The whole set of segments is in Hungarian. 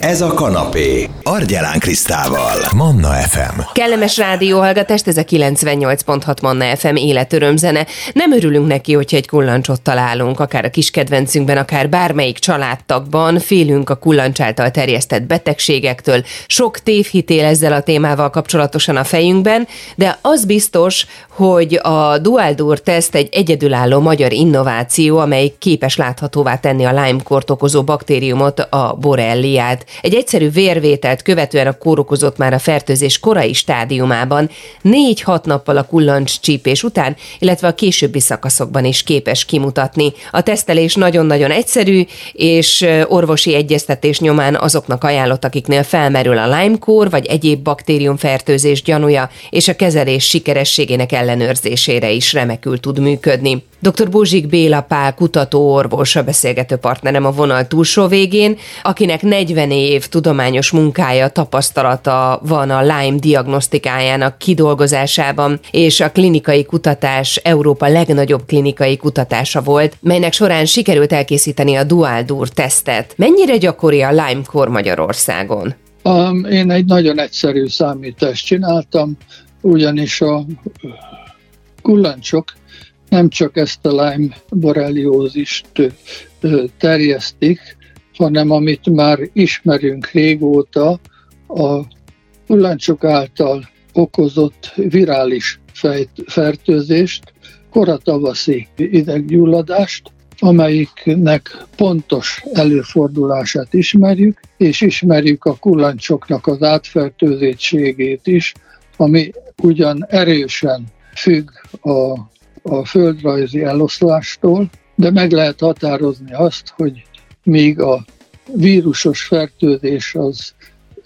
Ez a kanapé. Argyelán Krisztával. Manna FM. Kellemes rádióhallgatást, ez a 98.6 Manna FM életörömzene. Nem örülünk neki, hogyha egy kullancsot találunk, akár a kis kedvencünkben, akár bármelyik családtagban. Félünk a kullancs által terjesztett betegségektől. Sok tévhitél ezzel a témával kapcsolatosan a fejünkben, de az biztos, hogy a Dualdur teszt egy egyedülálló magyar innováció, amely képes láthatóvá tenni a Lyme-kort okozó baktériumot, a borelliát. Egy egyszerű vérvételt követően a kór okozott már a fertőzés korai stádiumában, 4-6 nappal a kullancs csípés után, illetve a későbbi szakaszokban is képes kimutatni. A tesztelés nagyon-nagyon egyszerű, és orvosi egyeztetés nyomán azoknak ajánlott, akiknél felmerül a Lyme-kór vagy egyéb baktériumfertőzés gyanúja, és a kezelés sikerességének ellenőrzésére is remekül tud működni. Dr. Bozsik Béla Pál kutatóorvos a beszélgető partnerem a vonal túlsó végén, akinek 40 év tudományos munkája, tapasztalata van a Lyme diagnosztikájának kidolgozásában, és a klinikai kutatás Európa legnagyobb klinikai kutatása volt, melynek során sikerült elkészíteni a Dual Dur tesztet. Mennyire gyakori a Lyme-kor Magyarországon? Um, én egy nagyon egyszerű számítást csináltam, ugyanis a kullancsok nem csak ezt a Lyme borreliózist terjesztik, hanem amit már ismerünk régóta, a kullancsok által okozott virális fertőzést, koratavaszi ideggyulladást, amelyiknek pontos előfordulását ismerjük, és ismerjük a kullancsoknak az átfertőzétségét is, ami ugyan erősen függ a, a földrajzi eloszlástól, de meg lehet határozni azt, hogy míg a vírusos fertőzés az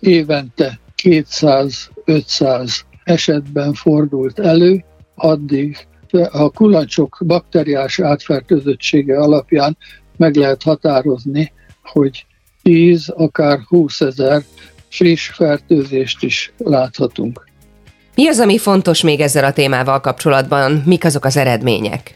évente 200-500 esetben fordult elő, addig a kulancsok bakteriás átfertőzöttsége alapján meg lehet határozni, hogy 10, akár 20 ezer friss fertőzést is láthatunk. Mi az, ami fontos még ezzel a témával kapcsolatban? Mik azok az eredmények?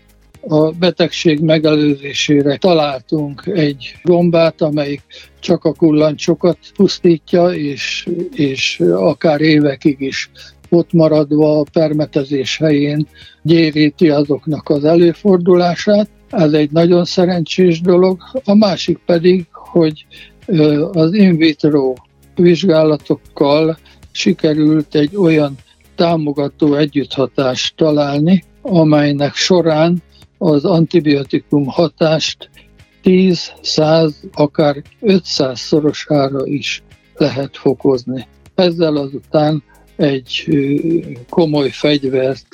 a betegség megelőzésére találtunk egy gombát, amelyik csak a kullancsokat pusztítja, és, és akár évekig is ott maradva a permetezés helyén gyéríti azoknak az előfordulását. Ez egy nagyon szerencsés dolog. A másik pedig, hogy az in vitro vizsgálatokkal sikerült egy olyan támogató együtthatást találni, amelynek során az antibiotikum hatást 10, 100, akár 500 szorosára is lehet fokozni. Ezzel azután egy komoly fegyvert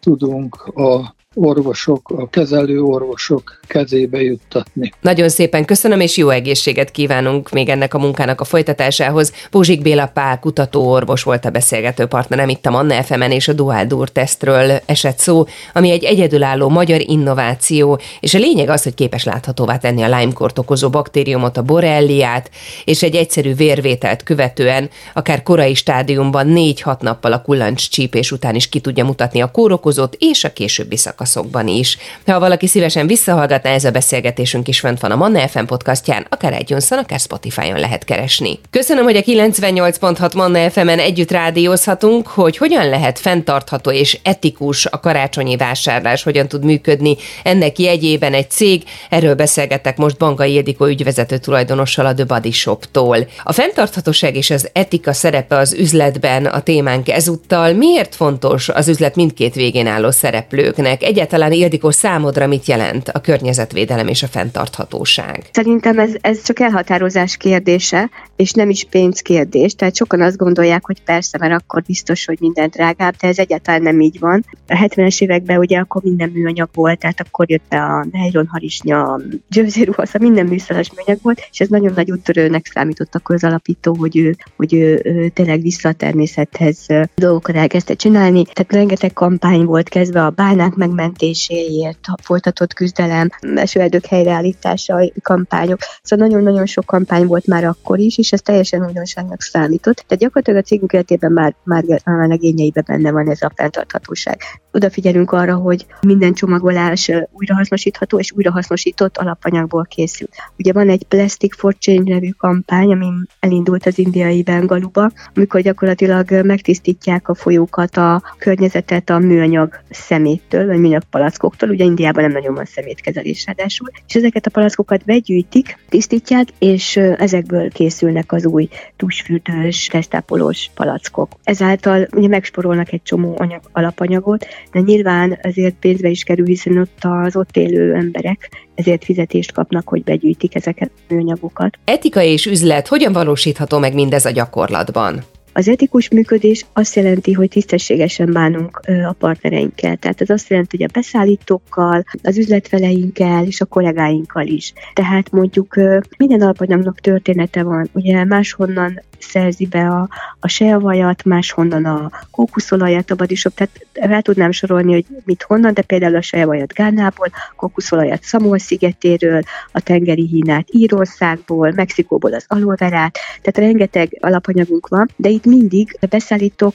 tudunk a orvosok, a kezelő orvosok kezébe juttatni. Nagyon szépen köszönöm, és jó egészséget kívánunk még ennek a munkának a folytatásához. Buzsik Béla Pál kutatóorvos volt a beszélgető partnerem itt a Manna fm és a Dual Dur tesztről esett szó, ami egy egyedülálló magyar innováció, és a lényeg az, hogy képes láthatóvá tenni a Lyme-kort okozó baktériumot, a borelliát, és egy egyszerű vérvételt követően, akár korai stádiumban 4-6 nappal a kullancs csípés után is ki tudja mutatni a kórokozót és a későbbi szakaszokban is. Ha valaki szívesen visszahallgatná, ez a beszélgetésünk is fönt van a Manna FM podcastján, akár itunes akár Spotify-on lehet keresni. Köszönöm, hogy a 98.6 Manna FM-en együtt rádiózhatunk, hogy hogyan lehet fenntartható és etikus a karácsonyi vásárlás, hogyan tud működni ennek jegyében egy cég. Erről beszélgettek most Bangai Ildikó ügyvezető tulajdonossal a The Body Shop-tól. A fenntarthatóság és az etika szerepe az üzletben a témánk ezúttal. Miért fontos az üzlet mindkét végén álló szereplőknek? Egyáltalán Ildikó számodra mit jelent a környezet környezetvédelem és a fenntarthatóság? Szerintem ez, ez csak elhatározás kérdése, és nem is pénzkérdés. Tehát sokan azt gondolják, hogy persze, mert akkor biztos, hogy minden drágább, de ez egyáltalán nem így van. A 70-es években ugye akkor minden műanyag volt, tehát akkor jött be a nylon harisnya, győzőruhasz, minden műszalas műanyag volt, és ez nagyon nagy úttörőnek számított a közalapító, hogy ő, hogy ő, ő tényleg vissza a természethez dolgokat elkezdte csinálni. Tehát rengeteg kampány volt kezdve a bálnák meg megmentéséért folytatott küzdelem, esőerdők helyreállítása, kampányok. Szóval nagyon-nagyon sok kampány volt már akkor is, és ez teljesen újdonságnak számított. Tehát gyakorlatilag a cégünk életében már, már a legényeiben benne van ez a fenntarthatóság. Odafigyelünk arra, hogy minden csomagolás újrahasznosítható és újrahasznosított alapanyagból készül. Ugye van egy Plastic for Change nevű kampány, ami elindult az indiai Bengaluba, amikor gyakorlatilag megtisztítják a folyókat, a környezetet a műanyag szeméttől, vagy műanyag palackoktól. Ugye Indiában nem nagyon van szemétkezelés ráadásul. És ezeket a palackokat begyűjtik, tisztítják, és ezekből készülnek az új tusfürdős, tesztápolós palackok. Ezáltal ugye megsporolnak egy csomó anyag, alapanyagot, de nyilván azért pénzbe is kerül, hiszen ott az ott élő emberek ezért fizetést kapnak, hogy begyűjtik ezeket a műanyagokat. Etika és üzlet hogyan valósítható meg mindez a gyakorlatban? Az etikus működés azt jelenti, hogy tisztességesen bánunk a partnereinkkel. Tehát ez azt jelenti, hogy a beszállítókkal, az üzletfeleinkkel és a kollégáinkkal is. Tehát mondjuk minden alapanyagnak története van. Ugye máshonnan szerzi be a, a sejavajat, máshonnan a kókuszolajat, a badisok, tehát el tudnám sorolni, hogy mit honnan, de például a sejavajat Gánából, kókuszolajat Szamol szigetéről, a tengeri hínát Írországból, Mexikóból az aloverát, tehát rengeteg alapanyagunk van, de itt mindig a beszállítók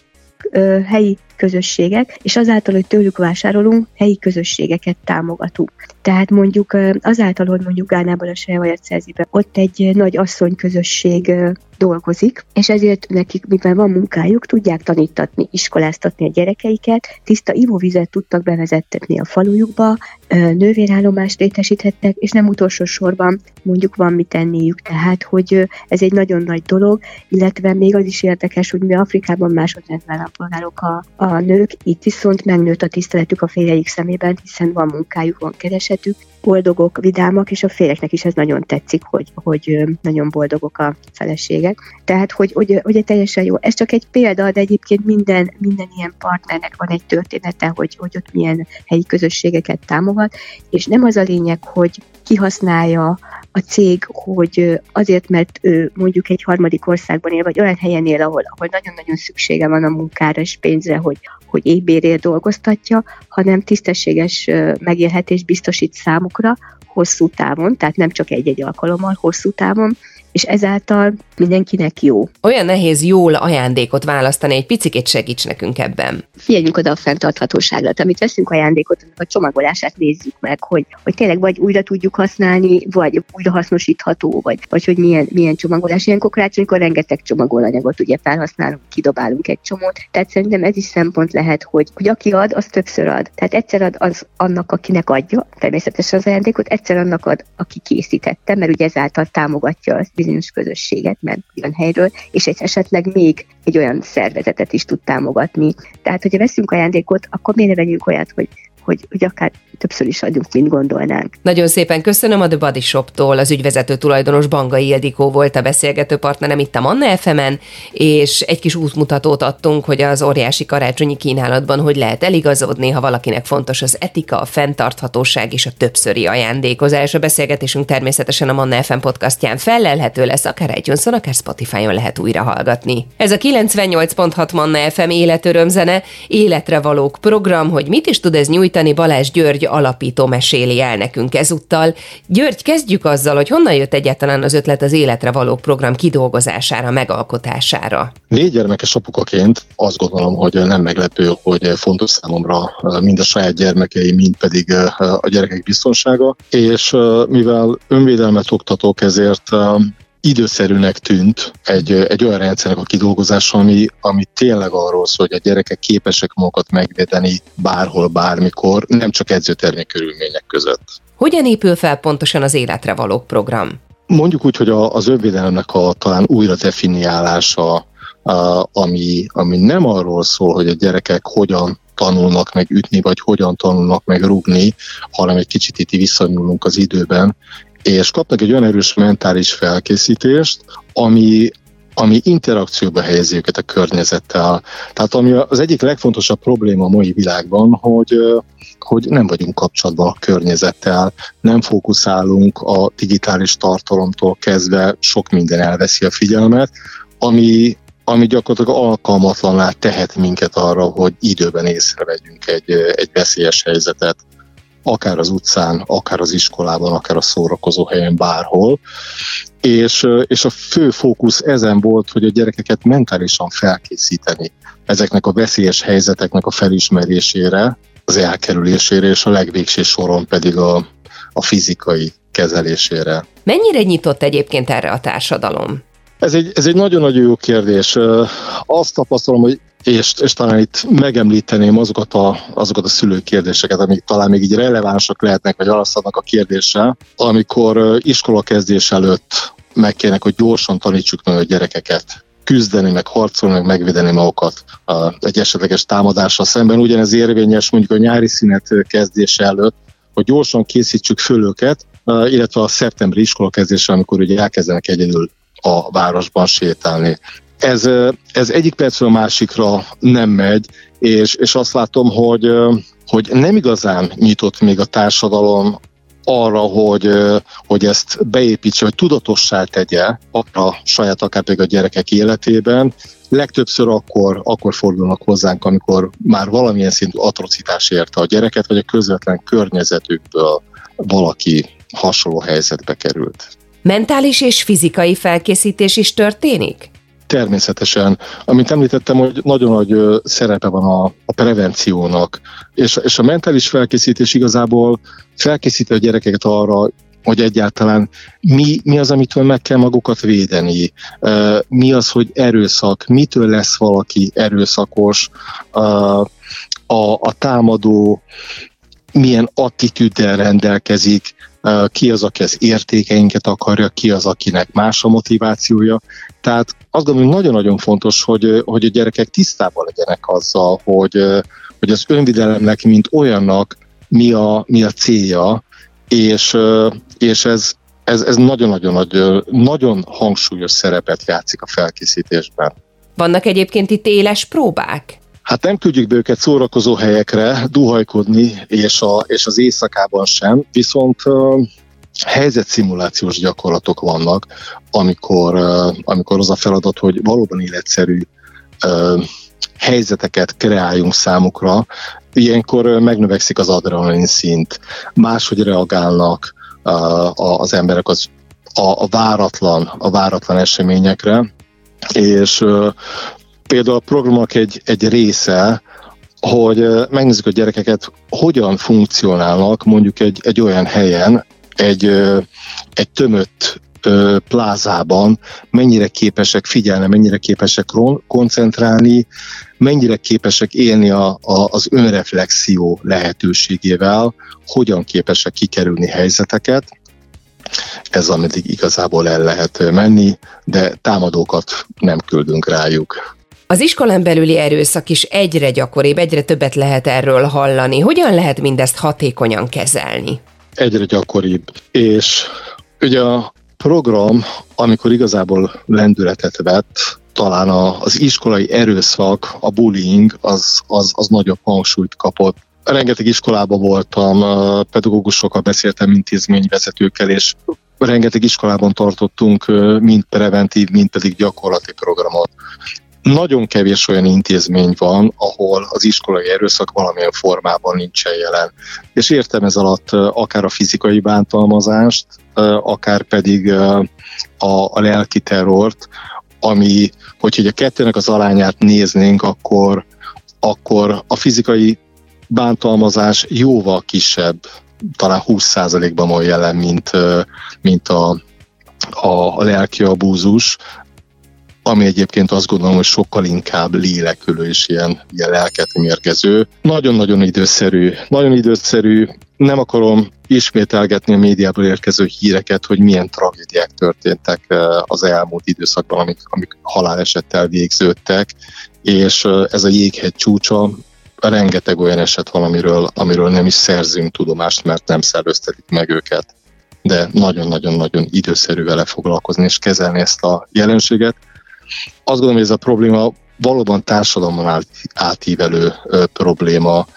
helyi közösségek, és azáltal, hogy tőlük vásárolunk, helyi közösségeket támogatunk. Tehát mondjuk azáltal, hogy mondjuk Gánából a Sejvajat szerzi be, ott egy nagy asszonyközösség dolgozik, és ezért nekik, mivel van munkájuk, tudják tanítatni, iskoláztatni a gyerekeiket, tiszta ivóvizet tudtak bevezettetni a falujukba, nővérállomást létesíthettek, és nem utolsó sorban mondjuk van mit tenniük. Tehát, hogy ez egy nagyon nagy dolog, illetve még az is érdekes, hogy mi Afrikában másodrendben állampolgárok a, a nők, itt viszont megnőtt a tiszteletük a férjeik szemében, hiszen van munkájuk, van keresetük, boldogok, vidámak, és a férjeknek is ez nagyon tetszik, hogy, hogy nagyon boldogok a feleségek. Tehát, hogy, hogy, hogy teljesen jó. Ez csak egy példa, de egyébként minden, minden ilyen partnernek van egy története, hogy, hogy ott milyen helyi közösségeket támogat, és nem az a lényeg, hogy kihasználja a cég, hogy azért, mert ő mondjuk egy harmadik országban él, vagy olyan helyen él, ahol, ahol nagyon-nagyon szüksége van a munkára és pénzre, hogy, hogy égbérért dolgoztatja, hanem tisztességes megélhetés biztosít számukra hosszú távon, tehát nem csak egy-egy alkalommal, hosszú távon, és ezáltal mindenkinek jó. Olyan nehéz jól ajándékot választani, egy picit segíts nekünk ebben. Figyeljünk oda a fenntarthatóságra. Amit veszünk ajándékot, a csomagolását nézzük meg, hogy, hogy tényleg vagy újra tudjuk használni, vagy újra hasznosítható, vagy, vagy hogy milyen, milyen csomagolás. Ilyenkor karácsonykor rengeteg csomagolanyagot ugye felhasználunk, kidobálunk egy csomót. Tehát szerintem ez is szempont lehet, hogy, hogy aki ad, az többször ad. Tehát egyszer ad az annak, akinek adja, természetesen az ajándékot, egyszer annak ad, aki készítette, mert ugye ezáltal támogatja az bizonyos közösséget, mert olyan helyről, és egy esetleg még egy olyan szervezetet is tud támogatni. Tehát, hogyha veszünk ajándékot, akkor miért ne vegyünk olyat, hogy hogy, hogy akár többször is adjunk, mint gondolnánk. Nagyon szépen köszönöm a The Body Shop-tól, az ügyvezető tulajdonos Bangai Ildikó volt a beszélgető partnerem itt a Manna fm és egy kis útmutatót adtunk, hogy az óriási karácsonyi kínálatban hogy lehet eligazodni, ha valakinek fontos az etika, a fenntarthatóság és a többszöri ajándékozás. A beszélgetésünk természetesen a Manna FM podcastján felelhető lesz, akár itunes akár Spotify-on lehet újra hallgatni. Ez a 98.6 Manna FM életörömzene, életre valók program, hogy mit is tud ez nyújtani, Itteni Balázs György alapító meséli el nekünk ezúttal. György, kezdjük azzal, hogy honnan jött egyáltalán az ötlet az Életre való program kidolgozására, megalkotására? Négy gyermekes apukaként azt gondolom, hogy nem meglepő, hogy fontos számomra mind a saját gyermekei, mind pedig a gyerekek biztonsága, és mivel önvédelmet oktatok, ezért időszerűnek tűnt egy, egy olyan rendszernek a kidolgozása, ami, ami tényleg arról szól, hogy a gyerekek képesek magukat megvédeni bárhol, bármikor, nem csak edzőtermi körülmények között. Hogyan épül fel pontosan az életre való program? Mondjuk úgy, hogy a, az önvédelemnek a talán újra definiálása, a, ami, ami nem arról szól, hogy a gyerekek hogyan tanulnak meg ütni, vagy hogyan tanulnak meg rúgni, hanem egy kicsit itt visszanyúlunk az időben, és kapnak egy olyan erős mentális felkészítést, ami, ami interakcióba helyezi őket a környezettel. Tehát ami az egyik legfontosabb probléma a mai világban, hogy, hogy nem vagyunk kapcsolatban a környezettel, nem fókuszálunk a digitális tartalomtól kezdve, sok minden elveszi a figyelmet, ami ami gyakorlatilag alkalmatlaná tehet minket arra, hogy időben észrevegyünk egy, egy veszélyes helyzetet, akár az utcán, akár az iskolában, akár a szórakozó helyen, bárhol. És, és a fő fókusz ezen volt, hogy a gyerekeket mentálisan felkészíteni ezeknek a veszélyes helyzeteknek a felismerésére, az elkerülésére, és a legvégső soron pedig a, a fizikai kezelésére. Mennyire nyitott egyébként erre a társadalom? Ez egy, ez egy nagyon-nagyon jó kérdés. Azt tapasztalom, hogy és, és talán itt megemlíteném azokat a, azokat a szülői kérdéseket, amik talán még így relevánsak lehetnek, vagy alasztanak a kérdéssel, amikor iskola kezdés előtt megkérnek, hogy gyorsan tanítsuk meg a gyerekeket küzdeni, meg harcolni, meg megvédeni magukat egy esetleges támadással szemben. Ugyanez érvényes mondjuk a nyári szünet kezdése előtt, hogy gyorsan készítsük föl őket, illetve a szeptemberi iskola kezdése, amikor ugye elkezdenek egyedül a városban sétálni. Ez, ez egyik percről másikra nem megy, és, és azt látom, hogy, hogy nem igazán nyitott még a társadalom arra, hogy, hogy ezt beépítse, hogy tudatossá tegye a saját akár a gyerekek életében. Legtöbbször akkor, akkor fordulnak hozzánk, amikor már valamilyen szintű atrocitás érte a gyereket, vagy a közvetlen környezetükből valaki hasonló helyzetbe került. Mentális és fizikai felkészítés is történik? Természetesen. Amint említettem, hogy nagyon nagy szerepe van a, a prevenciónak, és, és a mentális felkészítés igazából felkészíti a gyerekeket arra, hogy egyáltalán mi, mi az, amitől meg kell magukat védeni, mi az, hogy erőszak, mitől lesz valaki erőszakos, a, a támadó milyen attitűddel rendelkezik, ki az, aki az értékeinket akarja, ki az, akinek más a motivációja. Tehát azt gondolom, hogy nagyon-nagyon fontos, hogy, hogy a gyerekek tisztában legyenek azzal, hogy, hogy az önvidelemnek, mint olyannak mi a, mi a célja, és, és ez, ez, ez nagyon-nagyon nagy, nagyon hangsúlyos szerepet játszik a felkészítésben. Vannak egyébként itt éles próbák? Hát nem küldjük be őket szórakozó helyekre, duhajkodni, és, a, és az éjszakában sem, viszont helyzetszimulációs gyakorlatok vannak, amikor, amikor az a feladat, hogy valóban életszerű helyzeteket kreáljunk számukra, ilyenkor megnövekszik az adrenalin szint, máshogy reagálnak az emberek az, a, a váratlan, a váratlan eseményekre, és például a programok egy, egy része, hogy megnézzük a gyerekeket, hogyan funkcionálnak mondjuk egy, egy olyan helyen, egy, egy tömött plázában, mennyire képesek figyelni, mennyire képesek koncentrálni, mennyire képesek élni a, a, az önreflexió lehetőségével, hogyan képesek kikerülni helyzeteket. Ez ameddig igazából el lehet menni, de támadókat nem küldünk rájuk. Az iskolán belüli erőszak is egyre gyakoribb, egyre többet lehet erről hallani. Hogyan lehet mindezt hatékonyan kezelni? Egyre gyakoribb, és ugye a program, amikor igazából lendületet vett, talán az iskolai erőszak, a bullying, az, az, az nagyobb hangsúlyt kapott. Rengeteg iskolában voltam, pedagógusokkal beszéltem, intézményvezetőkkel, és rengeteg iskolában tartottunk mind preventív, mind pedig gyakorlati programot nagyon kevés olyan intézmény van, ahol az iskolai erőszak valamilyen formában nincsen jelen. És értem ez alatt akár a fizikai bántalmazást, akár pedig a, a lelki terrort, ami, hogyha a kettőnek az arányát néznénk, akkor, akkor a fizikai bántalmazás jóval kisebb, talán 20%-ban van jelen, mint, mint a, a lelki abúzus, ami egyébként azt gondolom, hogy sokkal inkább lélekülő és ilyen, ilyen lelket mérgező. Nagyon-nagyon időszerű, nagyon időszerű, nem akarom ismételgetni a médiából érkező híreket, hogy milyen tragédiák történtek eh, az elmúlt időszakban, amik, amik halálesettel végződtek, és eh, ez a jéghegy csúcsa, rengeteg olyan eset van, amiről, amiről nem is szerzünk tudomást, mert nem szerveztetik meg őket de nagyon-nagyon-nagyon időszerű vele foglalkozni és kezelni ezt a jelenséget. Azt gondolom, hogy ez a probléma valóban társadalomon átívelő probléma,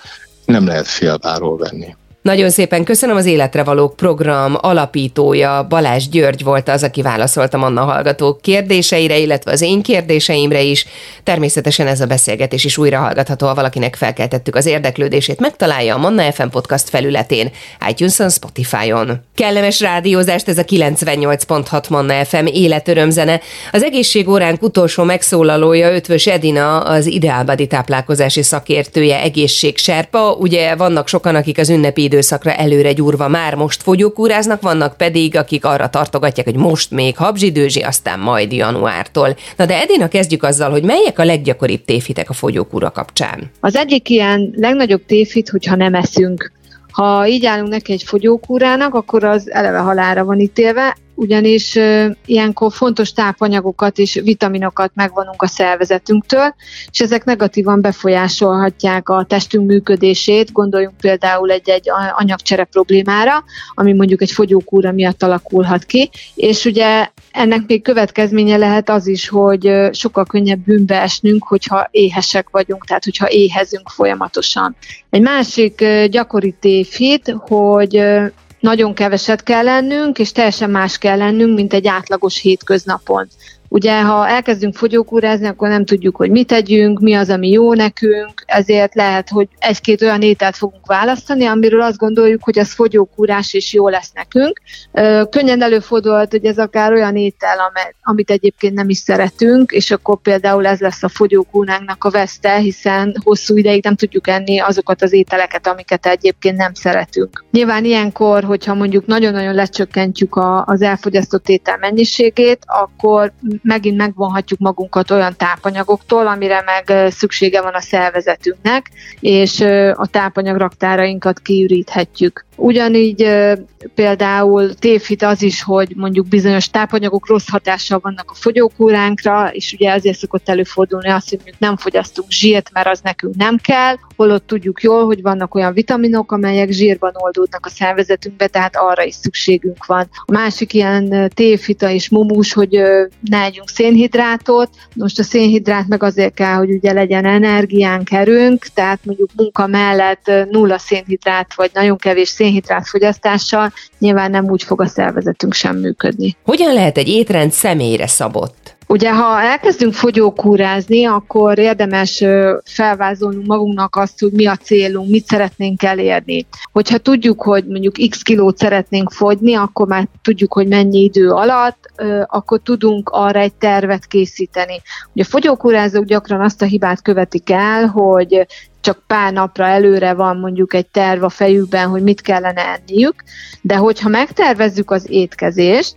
nem lehet félváról venni. Nagyon szépen köszönöm az Életre Valók program alapítója Balázs György volt az, aki válaszoltam Anna hallgatók kérdéseire, illetve az én kérdéseimre is. Természetesen ez a beszélgetés is újra hallgatható, ha valakinek felkeltettük az érdeklődését, megtalálja a Manna FM podcast felületén, iTunes-on, Spotify-on. Kellemes rádiózást ez a 98.6 Manna FM életörömzene. Az egészségóránk utolsó megszólalója Ötvös Edina, az ideálbadi táplálkozási szakértője, egészségserpa. Ugye vannak sokan, akik az ünnepi időszakra előre gyúrva már most fogyókúráznak, vannak pedig, akik arra tartogatják, hogy most még habzsidőzsi, aztán majd januártól. Na de Edina kezdjük azzal, hogy melyek a leggyakoribb tévhitek a fogyókúra kapcsán? Az egyik ilyen legnagyobb tévhit, hogyha nem eszünk. Ha így állunk neki egy fogyókúrának, akkor az eleve halára van ítélve, ugyanis ilyenkor fontos tápanyagokat és vitaminokat megvonunk a szervezetünktől, és ezek negatívan befolyásolhatják a testünk működését. Gondoljunk például egy-egy anyagcsere problémára, ami mondjuk egy fogyókúra miatt alakulhat ki, és ugye ennek még következménye lehet az is, hogy sokkal könnyebb bűnbe esnünk, hogyha éhesek vagyunk, tehát hogyha éhezünk folyamatosan. Egy másik gyakori tévhit, hogy nagyon keveset kell lennünk, és teljesen más kell lennünk, mint egy átlagos hétköznapon. Ugye, ha elkezdünk fogyókúrázni, akkor nem tudjuk, hogy mit tegyünk, mi az, ami jó nekünk, ezért lehet, hogy egy-két olyan ételt fogunk választani, amiről azt gondoljuk, hogy az fogyókúrás és jó lesz nekünk. Könnyen előfordulhat, hogy ez akár olyan étel, amit egyébként nem is szeretünk, és akkor például ez lesz a fogyókúránknak a veszte, hiszen hosszú ideig nem tudjuk enni azokat az ételeket, amiket egyébként nem szeretünk. Nyilván ilyenkor, hogyha mondjuk nagyon-nagyon lecsökkentjük az elfogyasztott étel mennyiségét, akkor megint megvonhatjuk magunkat olyan tápanyagoktól, amire meg szüksége van a szervezetünknek, és a tápanyagraktárainkat kiüríthetjük. Ugyanígy például tévhit az is, hogy mondjuk bizonyos tápanyagok rossz hatással vannak a fogyókúránkra, és ugye ezért szokott előfordulni az, hogy nem fogyasztunk zsírt, mert az nekünk nem kell, holott tudjuk jól, hogy vannak olyan vitaminok, amelyek zsírban oldódnak a szervezetünkbe, tehát arra is szükségünk van. A másik ilyen tévhita és mumus, hogy ne együnk szénhidrátot. Most a szénhidrát meg azért kell, hogy ugye legyen energiánk, erőnk, tehát mondjuk munka mellett nulla szénhidrát, vagy nagyon kevés szénhidrát szénhidrát fogyasztással nyilván nem úgy fog a szervezetünk sem működni. Hogyan lehet egy étrend személyre szabott? Ugye, ha elkezdünk fogyókúrázni, akkor érdemes felvázolnunk magunknak azt, hogy mi a célunk, mit szeretnénk elérni. Hogyha tudjuk, hogy mondjuk x kilót szeretnénk fogyni, akkor már tudjuk, hogy mennyi idő alatt, akkor tudunk arra egy tervet készíteni. Ugye a fogyókúrázók gyakran azt a hibát követik el, hogy csak pár napra előre van mondjuk egy terv a fejükben, hogy mit kellene enniük, de hogyha megtervezzük az étkezést,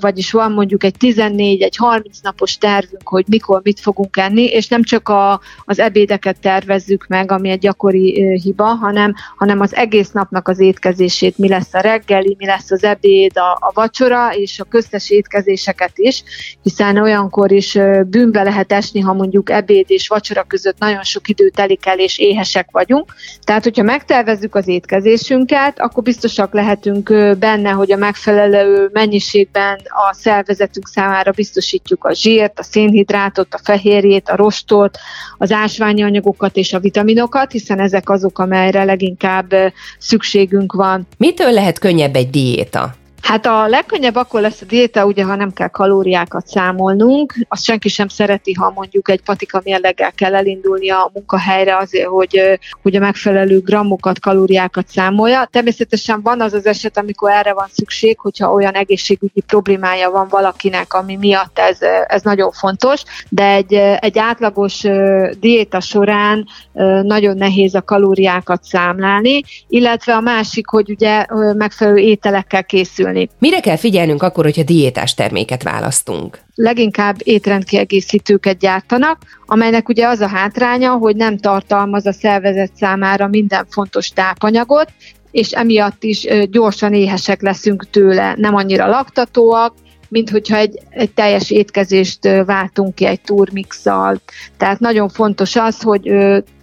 vagyis van mondjuk egy 14, egy 30 napos tervünk, hogy mikor mit fogunk enni, és nem csak a, az ebédeket tervezzük meg, ami egy gyakori hiba, hanem, hanem az egész napnak az étkezését, mi lesz a reggeli, mi lesz az ebéd, a, a vacsora, és a köztes étkezéseket is, hiszen olyankor is bűnbe lehet esni, ha mondjuk ebéd és vacsora között nagyon sok idő telik el, és éhesek vagyunk. Tehát, hogyha megtervezzük az étkezésünket, akkor biztosak lehetünk benne, hogy a megfelelő mennyiségben a szervezetünk számára biztosítjuk a zsírt, a szénhidrátot, a fehérjét, a rostot, az ásványi anyagokat és a vitaminokat, hiszen ezek azok, amelyre leginkább szükségünk van. Mitől lehet könnyebb egy diéta? Hát a legkönnyebb akkor lesz a diéta, ugye, ha nem kell kalóriákat számolnunk. Azt senki sem szereti, ha mondjuk egy patika mérleggel kell elindulnia a munkahelyre azért, hogy, hogy a megfelelő gramokat, kalóriákat számolja. Természetesen van az az eset, amikor erre van szükség, hogyha olyan egészségügyi problémája van valakinek, ami miatt ez, ez nagyon fontos, de egy, egy átlagos diéta során nagyon nehéz a kalóriákat számlálni, illetve a másik, hogy ugye megfelelő ételekkel készülni. Mire kell figyelnünk akkor, hogyha diétás terméket választunk? Leginkább étrendkiegészítőket gyártanak, amelynek ugye az a hátránya, hogy nem tartalmaz a szervezet számára minden fontos tápanyagot, és emiatt is gyorsan éhesek leszünk tőle, nem annyira laktatóak, mint hogyha egy, egy teljes étkezést váltunk ki egy turmixal. Tehát nagyon fontos az, hogy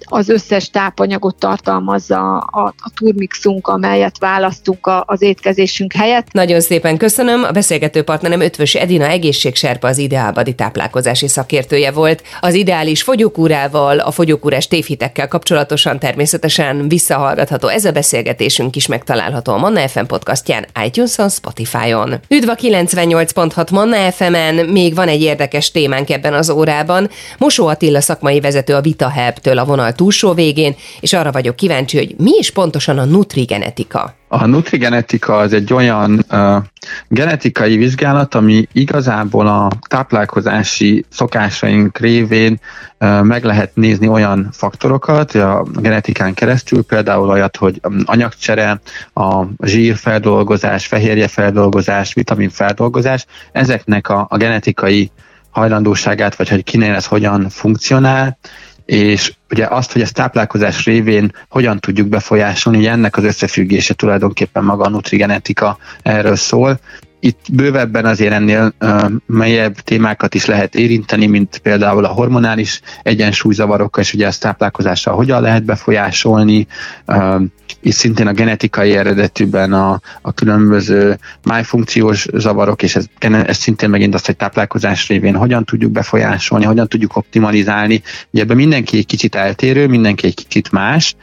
az összes tápanyagot tartalmazza a, a turmixunk, amelyet választunk a, az étkezésünk helyett. Nagyon szépen köszönöm. A beszélgető partnerem Ötvös Edina egészségserpa az ideálbadi táplálkozási szakértője volt. Az ideális fogyókúrával, a fogyókúrás tévhitekkel kapcsolatosan természetesen visszahallgatható ez a beszélgetésünk is megtalálható a Manna FM podcastján, iTunes-on, Spotify-on. Üdv a 98.6 Manna FM-en, még van egy érdekes témánk ebben az órában. Mosó Attila szakmai vezető a VitaHelp-től a vonal túlsó végén, és arra vagyok kíváncsi, hogy mi is pontosan a nutrigenetika. A nutrigenetika az egy olyan uh, genetikai vizsgálat, ami igazából a táplálkozási szokásaink révén uh, meg lehet nézni olyan faktorokat a genetikán keresztül, például olyat, hogy anyagcsere, a zsírfeldolgozás, fehérjefeldolgozás, vitaminfeldolgozás, ezeknek a, a genetikai hajlandóságát, vagy hogy kinél ez hogyan funkcionál, és ugye azt, hogy ezt táplálkozás révén hogyan tudjuk befolyásolni, ugye ennek az összefüggése tulajdonképpen maga a nutrigenetika erről szól. Itt bővebben azért ennél uh, mélyebb témákat is lehet érinteni, mint például a hormonális egyensúlyzavarokkal, és ugye ezt táplálkozással hogyan lehet befolyásolni, uh, és szintén a genetikai eredetűben a, a különböző májfunkciós zavarok, és ez, ez szintén megint azt, hogy táplálkozás révén hogyan tudjuk befolyásolni, hogyan tudjuk optimalizálni. Ugye ebben mindenki egy kicsit eltérő, mindenki egy kicsit más,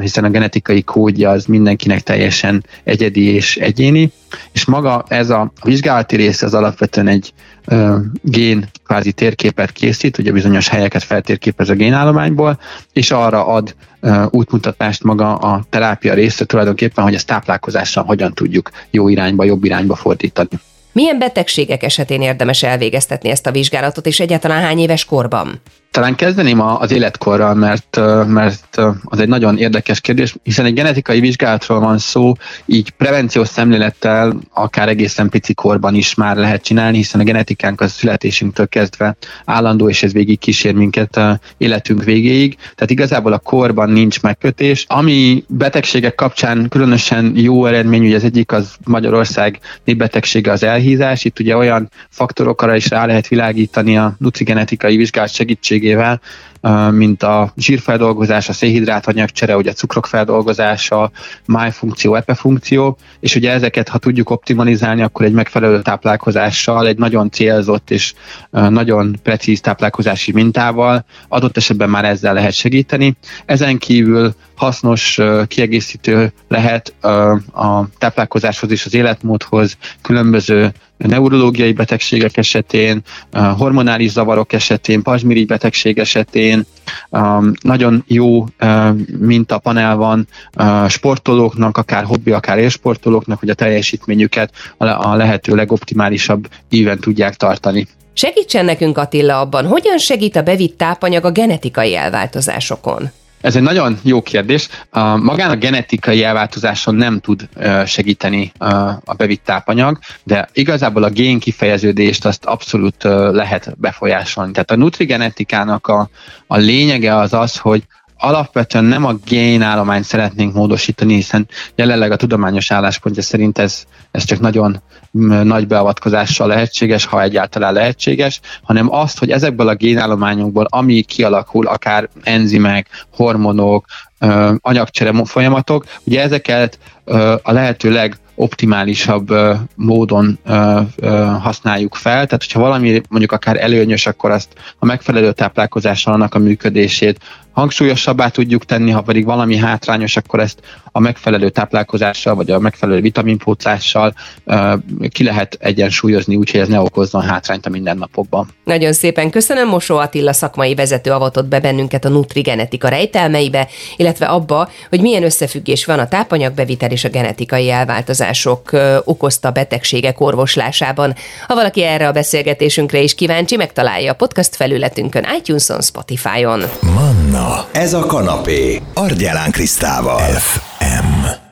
hiszen a genetikai kódja az mindenkinek teljesen egyedi és egyéni, és maga ez a vizsgálati rész az alapvetően egy ö, gén kvázi térképet készít, ugye bizonyos helyeket feltérképez a génállományból, és arra ad ö, útmutatást maga a terápia része tulajdonképpen, hogy ezt táplálkozással hogyan tudjuk jó irányba, jobb irányba fordítani. Milyen betegségek esetén érdemes elvégeztetni ezt a vizsgálatot, és egyáltalán hány éves korban? Talán kezdeném az életkorral, mert, mert az egy nagyon érdekes kérdés, hiszen egy genetikai vizsgálatról van szó, így prevenciós szemlélettel akár egészen pici korban is már lehet csinálni, hiszen a genetikánk az születésünktől kezdve állandó, és ez végig kísér minket életünk végéig. Tehát igazából a korban nincs megkötés. Ami betegségek kapcsán különösen jó eredmény, ugye az egyik az Magyarország népbetegsége az elhízás. Itt ugye olyan faktorokra is rá lehet világítani a nutrigenetikai vizsgálat segítség segítségével, mint a zsírfeldolgozás, a szénhidrát anyagcsere, ugye a cukrok feldolgozása, májfunkció, epefunkció, és ugye ezeket, ha tudjuk optimalizálni, akkor egy megfelelő táplálkozással, egy nagyon célzott és nagyon precíz táplálkozási mintával adott esetben már ezzel lehet segíteni. Ezen kívül hasznos kiegészítő lehet a táplálkozáshoz és az életmódhoz különböző neurológiai betegségek esetén, hormonális zavarok esetén, pazsmirigy betegség esetén, nagyon jó mintapanel van sportolóknak, akár hobbi, akár élsportolóknak, hogy a teljesítményüket a lehető legoptimálisabb íven tudják tartani. Segítsen nekünk Attila abban, hogyan segít a bevitt tápanyag a genetikai elváltozásokon? Ez egy nagyon jó kérdés. Magán a genetikai elváltozáson nem tud segíteni a bevitt tápanyag, de igazából a gén kifejeződést azt abszolút lehet befolyásolni. Tehát a nutrigenetikának a, a lényege az az, hogy alapvetően nem a génállományt szeretnénk módosítani, hiszen jelenleg a tudományos álláspontja szerint ez, ez csak nagyon nagy beavatkozással lehetséges, ha egyáltalán lehetséges, hanem azt, hogy ezekből a génállományokból, ami kialakul, akár enzimek, hormonok, anyagcsere folyamatok, ugye ezeket a lehető leg optimálisabb módon használjuk fel. Tehát, hogyha valami mondjuk akár előnyös, akkor azt a megfelelő táplálkozással annak a működését hangsúlyosabbá tudjuk tenni, ha pedig valami hátrányos, akkor ezt a megfelelő táplálkozással, vagy a megfelelő vitaminpótlással ki lehet egyensúlyozni, úgyhogy ez ne okozzon hátrányt a mindennapokban. Nagyon szépen köszönöm, Mosó Attila szakmai vezető avatott be bennünket a nutrigenetika rejtelmeibe, illetve abba, hogy milyen összefüggés van a tápanyagbevitel és a genetikai elváltozások okozta betegségek orvoslásában. Ha valaki erre a beszélgetésünkre is kíváncsi, megtalálja a podcast felületünkön, iTunes-on, Spotify-on. Manna, ez a kanapé, Argyelán Krisztával. FM.